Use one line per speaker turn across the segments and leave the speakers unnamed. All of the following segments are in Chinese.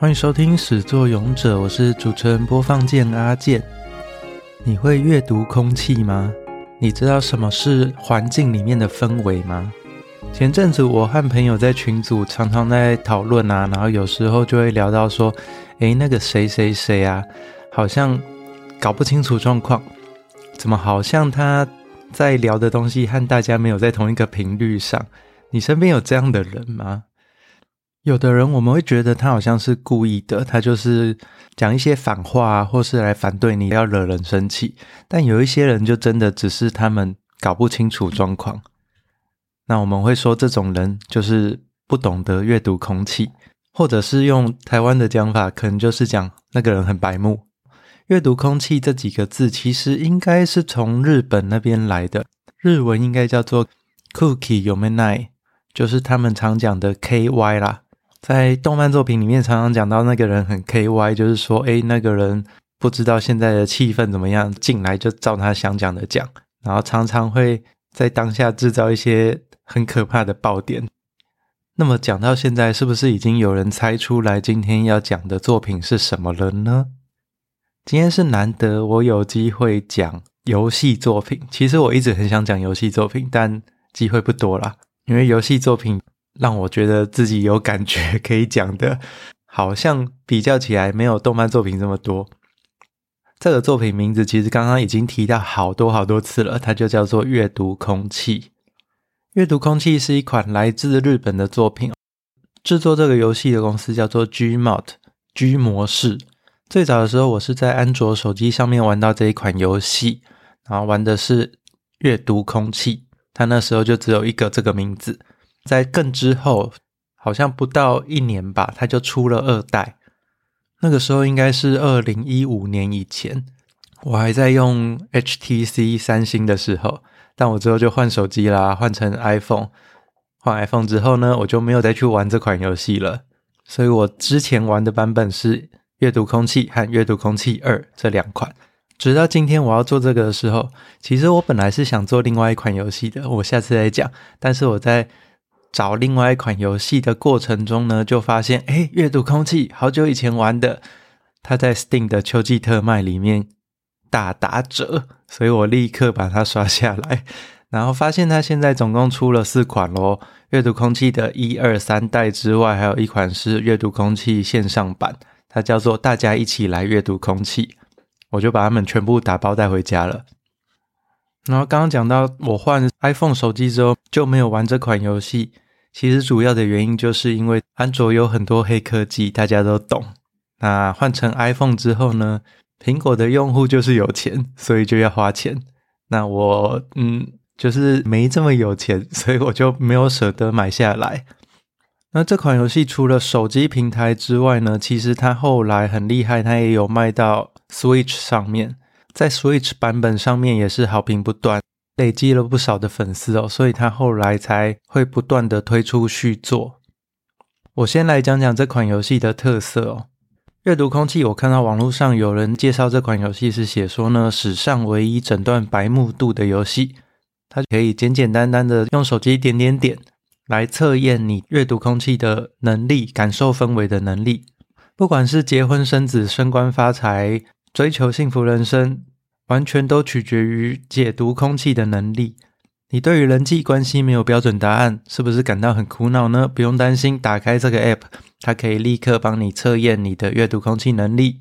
欢迎收听《始作勇者》，我是主持人播放键阿健。你会阅读空气吗？你知道什么是环境里面的氛围吗？前阵子我和朋友在群组常常在讨论啊，然后有时候就会聊到说，诶，那个谁谁谁啊，好像搞不清楚状况，怎么好像他在聊的东西和大家没有在同一个频率上？你身边有这样的人吗？有的人我们会觉得他好像是故意的，他就是讲一些反话，或是来反对你，要惹人生气。但有一些人就真的只是他们搞不清楚状况。那我们会说这种人就是不懂得阅读空气，或者是用台湾的讲法，可能就是讲那个人很白目。阅读空气这几个字其实应该是从日本那边来的，日文应该叫做 “cookie yomenai”，就是他们常讲的 “ky” 啦。在动漫作品里面，常常讲到那个人很 KY，就是说，诶，那个人不知道现在的气氛怎么样，进来就照他想讲的讲，然后常常会在当下制造一些很可怕的爆点。那么讲到现在，是不是已经有人猜出来今天要讲的作品是什么了呢？今天是难得我有机会讲游戏作品，其实我一直很想讲游戏作品，但机会不多啦，因为游戏作品。让我觉得自己有感觉 可以讲的，好像比较起来没有动漫作品这么多。这个作品名字其实刚刚已经提到好多好多次了，它就叫做《阅读空气》。《阅读空气》是一款来自日本的作品，制作这个游戏的公司叫做 Gmod，G 模式。最早的时候，我是在安卓手机上面玩到这一款游戏，然后玩的是《阅读空气》，它那时候就只有一个这个名字。在更之后，好像不到一年吧，他就出了二代。那个时候应该是二零一五年以前，我还在用 HTC 三星的时候，但我之后就换手机啦，换成 iPhone。换 iPhone 之后呢，我就没有再去玩这款游戏了。所以我之前玩的版本是《阅读空气》和《阅读空气二》这两款。直到今天我要做这个的时候，其实我本来是想做另外一款游戏的，我下次再讲。但是我在找另外一款游戏的过程中呢，就发现，诶，阅读空气好久以前玩的，它在 Steam 的秋季特卖里面大打折，所以我立刻把它刷下来，然后发现它现在总共出了四款咯，阅读空气的一二三代之外，还有一款是阅读空气线上版，它叫做大家一起来阅读空气，我就把它们全部打包带回家了。然后刚刚讲到我换 iPhone 手机之后就没有玩这款游戏，其实主要的原因就是因为安卓有很多黑科技，大家都懂。那换成 iPhone 之后呢，苹果的用户就是有钱，所以就要花钱。那我嗯，就是没这么有钱，所以我就没有舍得买下来。那这款游戏除了手机平台之外呢，其实它后来很厉害，它也有卖到 Switch 上面。在 Switch 版本上面也是好评不断，累积了不少的粉丝哦，所以他后来才会不断的推出续作。我先来讲讲这款游戏的特色哦。阅读空气，我看到网络上有人介绍这款游戏是写说呢，史上唯一诊断白目度的游戏，它可以简简单单的用手机点点点来测验你阅读空气的能力，感受氛围的能力，不管是结婚生子、升官发财。追求幸福人生，完全都取决于解读空气的能力。你对于人际关系没有标准答案，是不是感到很苦恼呢？不用担心，打开这个 App，它可以立刻帮你测验你的阅读空气能力。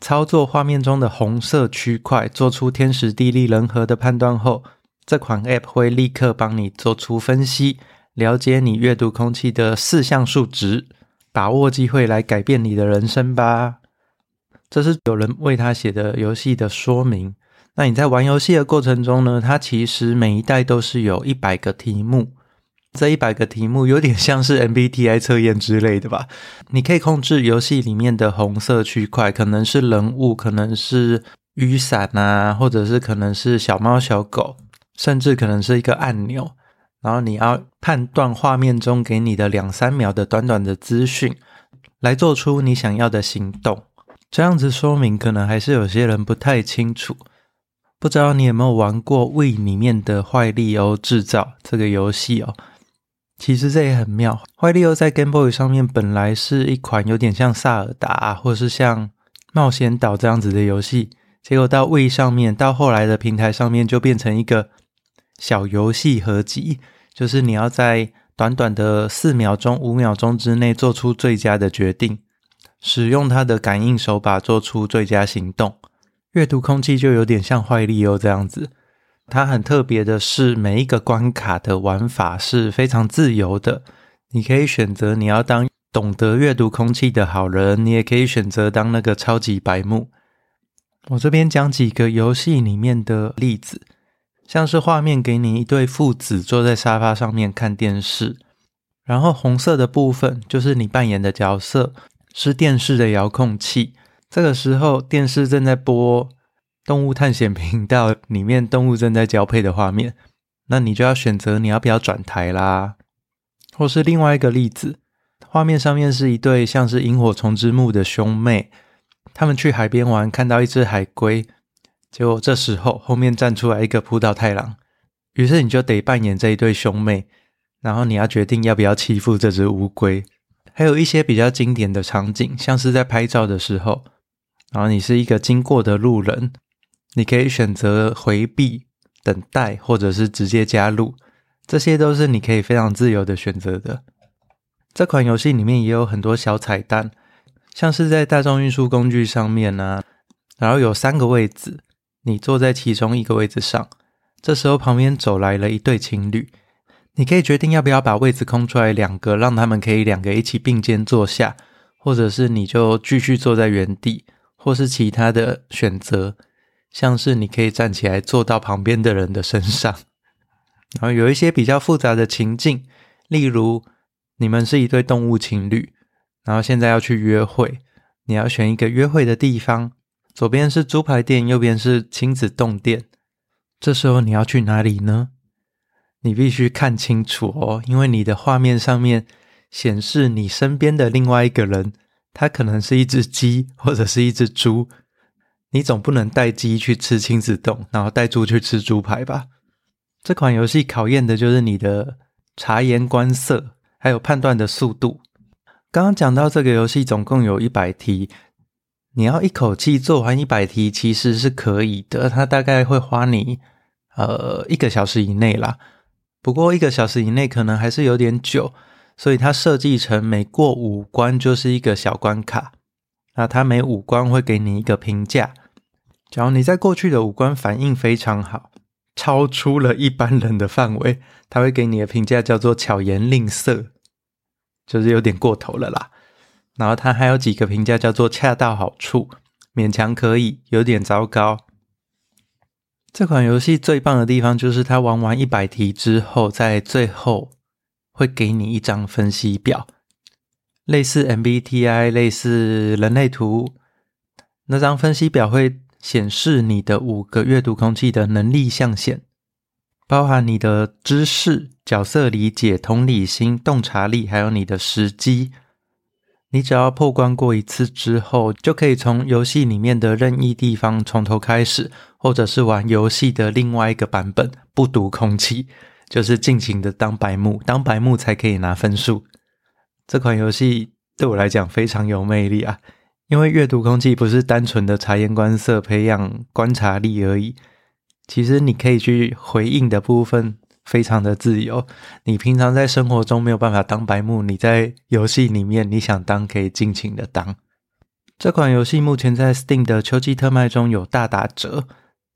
操作画面中的红色区块，做出天时地利人和的判断后，这款 App 会立刻帮你做出分析，了解你阅读空气的四项数值，把握机会来改变你的人生吧。这是有人为他写的游戏的说明。那你在玩游戏的过程中呢，它其实每一代都是有一百个题目。这一百个题目有点像是 MBTI 测验之类的吧？你可以控制游戏里面的红色区块，可能是人物，可能是雨伞啊，或者是可能是小猫小狗，甚至可能是一个按钮。然后你要判断画面中给你的两三秒的短短的资讯，来做出你想要的行动。这样子说明，可能还是有些人不太清楚。不知道你有没有玩过 Wii 里面的《坏利欧制造》这个游戏哦？其实这也很妙。坏利欧在 Game Boy 上面本来是一款有点像萨尔达或是像冒险岛这样子的游戏，结果到 Wii 上面，到后来的平台上面就变成一个小游戏合集，就是你要在短短的四秒钟、五秒钟之内做出最佳的决定，使用它的感应手把做出最佳行动。阅读空气就有点像坏利欧这样子。它很特别的是，每一个关卡的玩法是非常自由的。你可以选择你要当懂得阅读空气的好人，你也可以选择当那个超级白目。我这边讲几个游戏里面的例子，像是画面给你一对父子坐在沙发上面看电视，然后红色的部分就是你扮演的角色，是电视的遥控器。这个时候电视正在播。动物探险频道里面动物正在交配的画面，那你就要选择你要不要转台啦。或是另外一个例子，画面上面是一对像是萤火虫之墓的兄妹，他们去海边玩，看到一只海龟，结果这时候后面站出来一个浦岛太郎，于是你就得扮演这一对兄妹，然后你要决定要不要欺负这只乌龟。还有一些比较经典的场景，像是在拍照的时候，然后你是一个经过的路人。你可以选择回避、等待，或者是直接加入，这些都是你可以非常自由的选择的。这款游戏里面也有很多小彩蛋，像是在大众运输工具上面呢、然后有三个位置，你坐在其中一个位置上，这时候旁边走来了一对情侣，你可以决定要不要把位置空出来两个，让他们可以两个一起并肩坐下，或者是你就继续坐在原地，或是其他的选择。像是你可以站起来坐到旁边的人的身上，然后有一些比较复杂的情境，例如你们是一对动物情侣，然后现在要去约会，你要选一个约会的地方，左边是猪排店，右边是亲子丼店，这时候你要去哪里呢？你必须看清楚哦，因为你的画面上面显示你身边的另外一个人，它可能是一只鸡或者是一只猪。你总不能带鸡去吃亲子洞，然后带猪去吃猪排吧？这款游戏考验的就是你的察言观色，还有判断的速度。刚刚讲到这个游戏总共有一百题，你要一口气做完一百题其实是可以的，它大概会花你呃一个小时以内啦。不过一个小时以内可能还是有点久，所以它设计成每过五关就是一个小关卡。那它每五关会给你一个评价。假如你在过去的五关反应非常好，超出了一般人的范围，他会给你的评价叫做巧言令色，就是有点过头了啦。然后他还有几个评价叫做恰到好处，勉强可以，有点糟糕。这款游戏最棒的地方就是他玩完一百题之后，在最后会给你一张分析表，类似 MBTI，类似人类图，那张分析表会。显示你的五个阅读空气的能力象限，包含你的知识、角色理解、同理心、洞察力，还有你的时机。你只要破关过一次之后，就可以从游戏里面的任意地方从头开始，或者是玩游戏的另外一个版本——不读空气，就是尽情的当白目，当白目才可以拿分数。这款游戏对我来讲非常有魅力啊！因为阅读空气不是单纯的察言观色、培养观察力而已，其实你可以去回应的部分非常的自由。你平常在生活中没有办法当白目，你在游戏里面你想当可以尽情的当。这款游戏目前在 Steam 的秋季特卖中有大打折，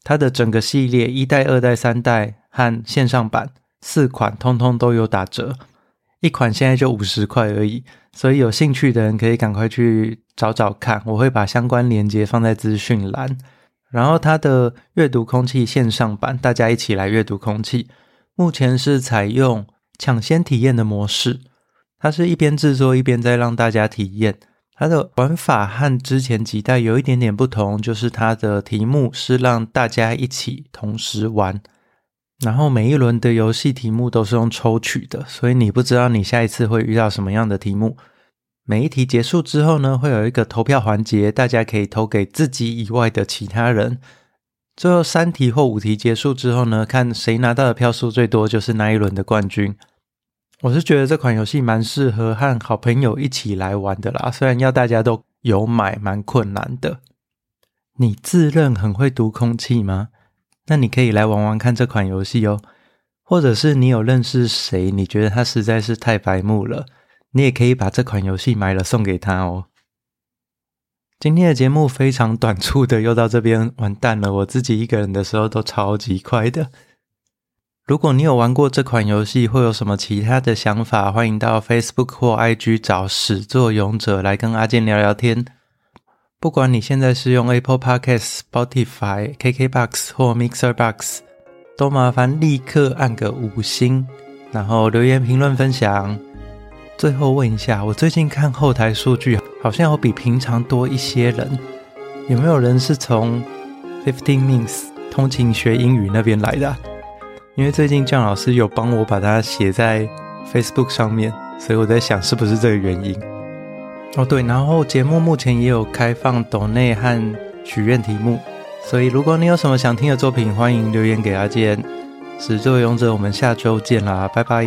它的整个系列一代、二代、三代和线上版四款通通都有打折，一款现在就五十块而已。所以有兴趣的人可以赶快去找找看，我会把相关链接放在资讯栏。然后它的阅读空气线上版，大家一起来阅读空气。目前是采用抢先体验的模式，它是一边制作一边在让大家体验。它的玩法和之前几代有一点点不同，就是它的题目是让大家一起同时玩。然后每一轮的游戏题目都是用抽取的，所以你不知道你下一次会遇到什么样的题目。每一题结束之后呢，会有一个投票环节，大家可以投给自己以外的其他人。最后三题或五题结束之后呢，看谁拿到的票数最多，就是那一轮的冠军。我是觉得这款游戏蛮适合和好朋友一起来玩的啦，虽然要大家都有买蛮困难的。你自认很会读空气吗？那你可以来玩玩看这款游戏哦。或者是你有认识谁，你觉得他实在是太白目了，你也可以把这款游戏买了送给他哦。今天的节目非常短促的，又到这边完蛋了。我自己一个人的时候都超级快的。如果你有玩过这款游戏，或有什么其他的想法，欢迎到 Facebook 或 IG 找始作勇者来跟阿健聊聊天。不管你现在是用 Apple Podcasts、Spotify、KKBox 或 Mixer Box，都麻烦立刻按个五星，然后留言评论分享。最后问一下，我最近看后台数据，好像有比平常多一些人，有没有人是从 Fifteen Minutes 通勤学英语那边来的？因为最近酱老师有帮我把它写在 Facebook 上面，所以我在想是不是这个原因。哦对，然后节目目前也有开放抖内和许愿题目，所以如果你有什么想听的作品，欢迎留言给阿健。始作勇者，我们下周见啦，拜拜。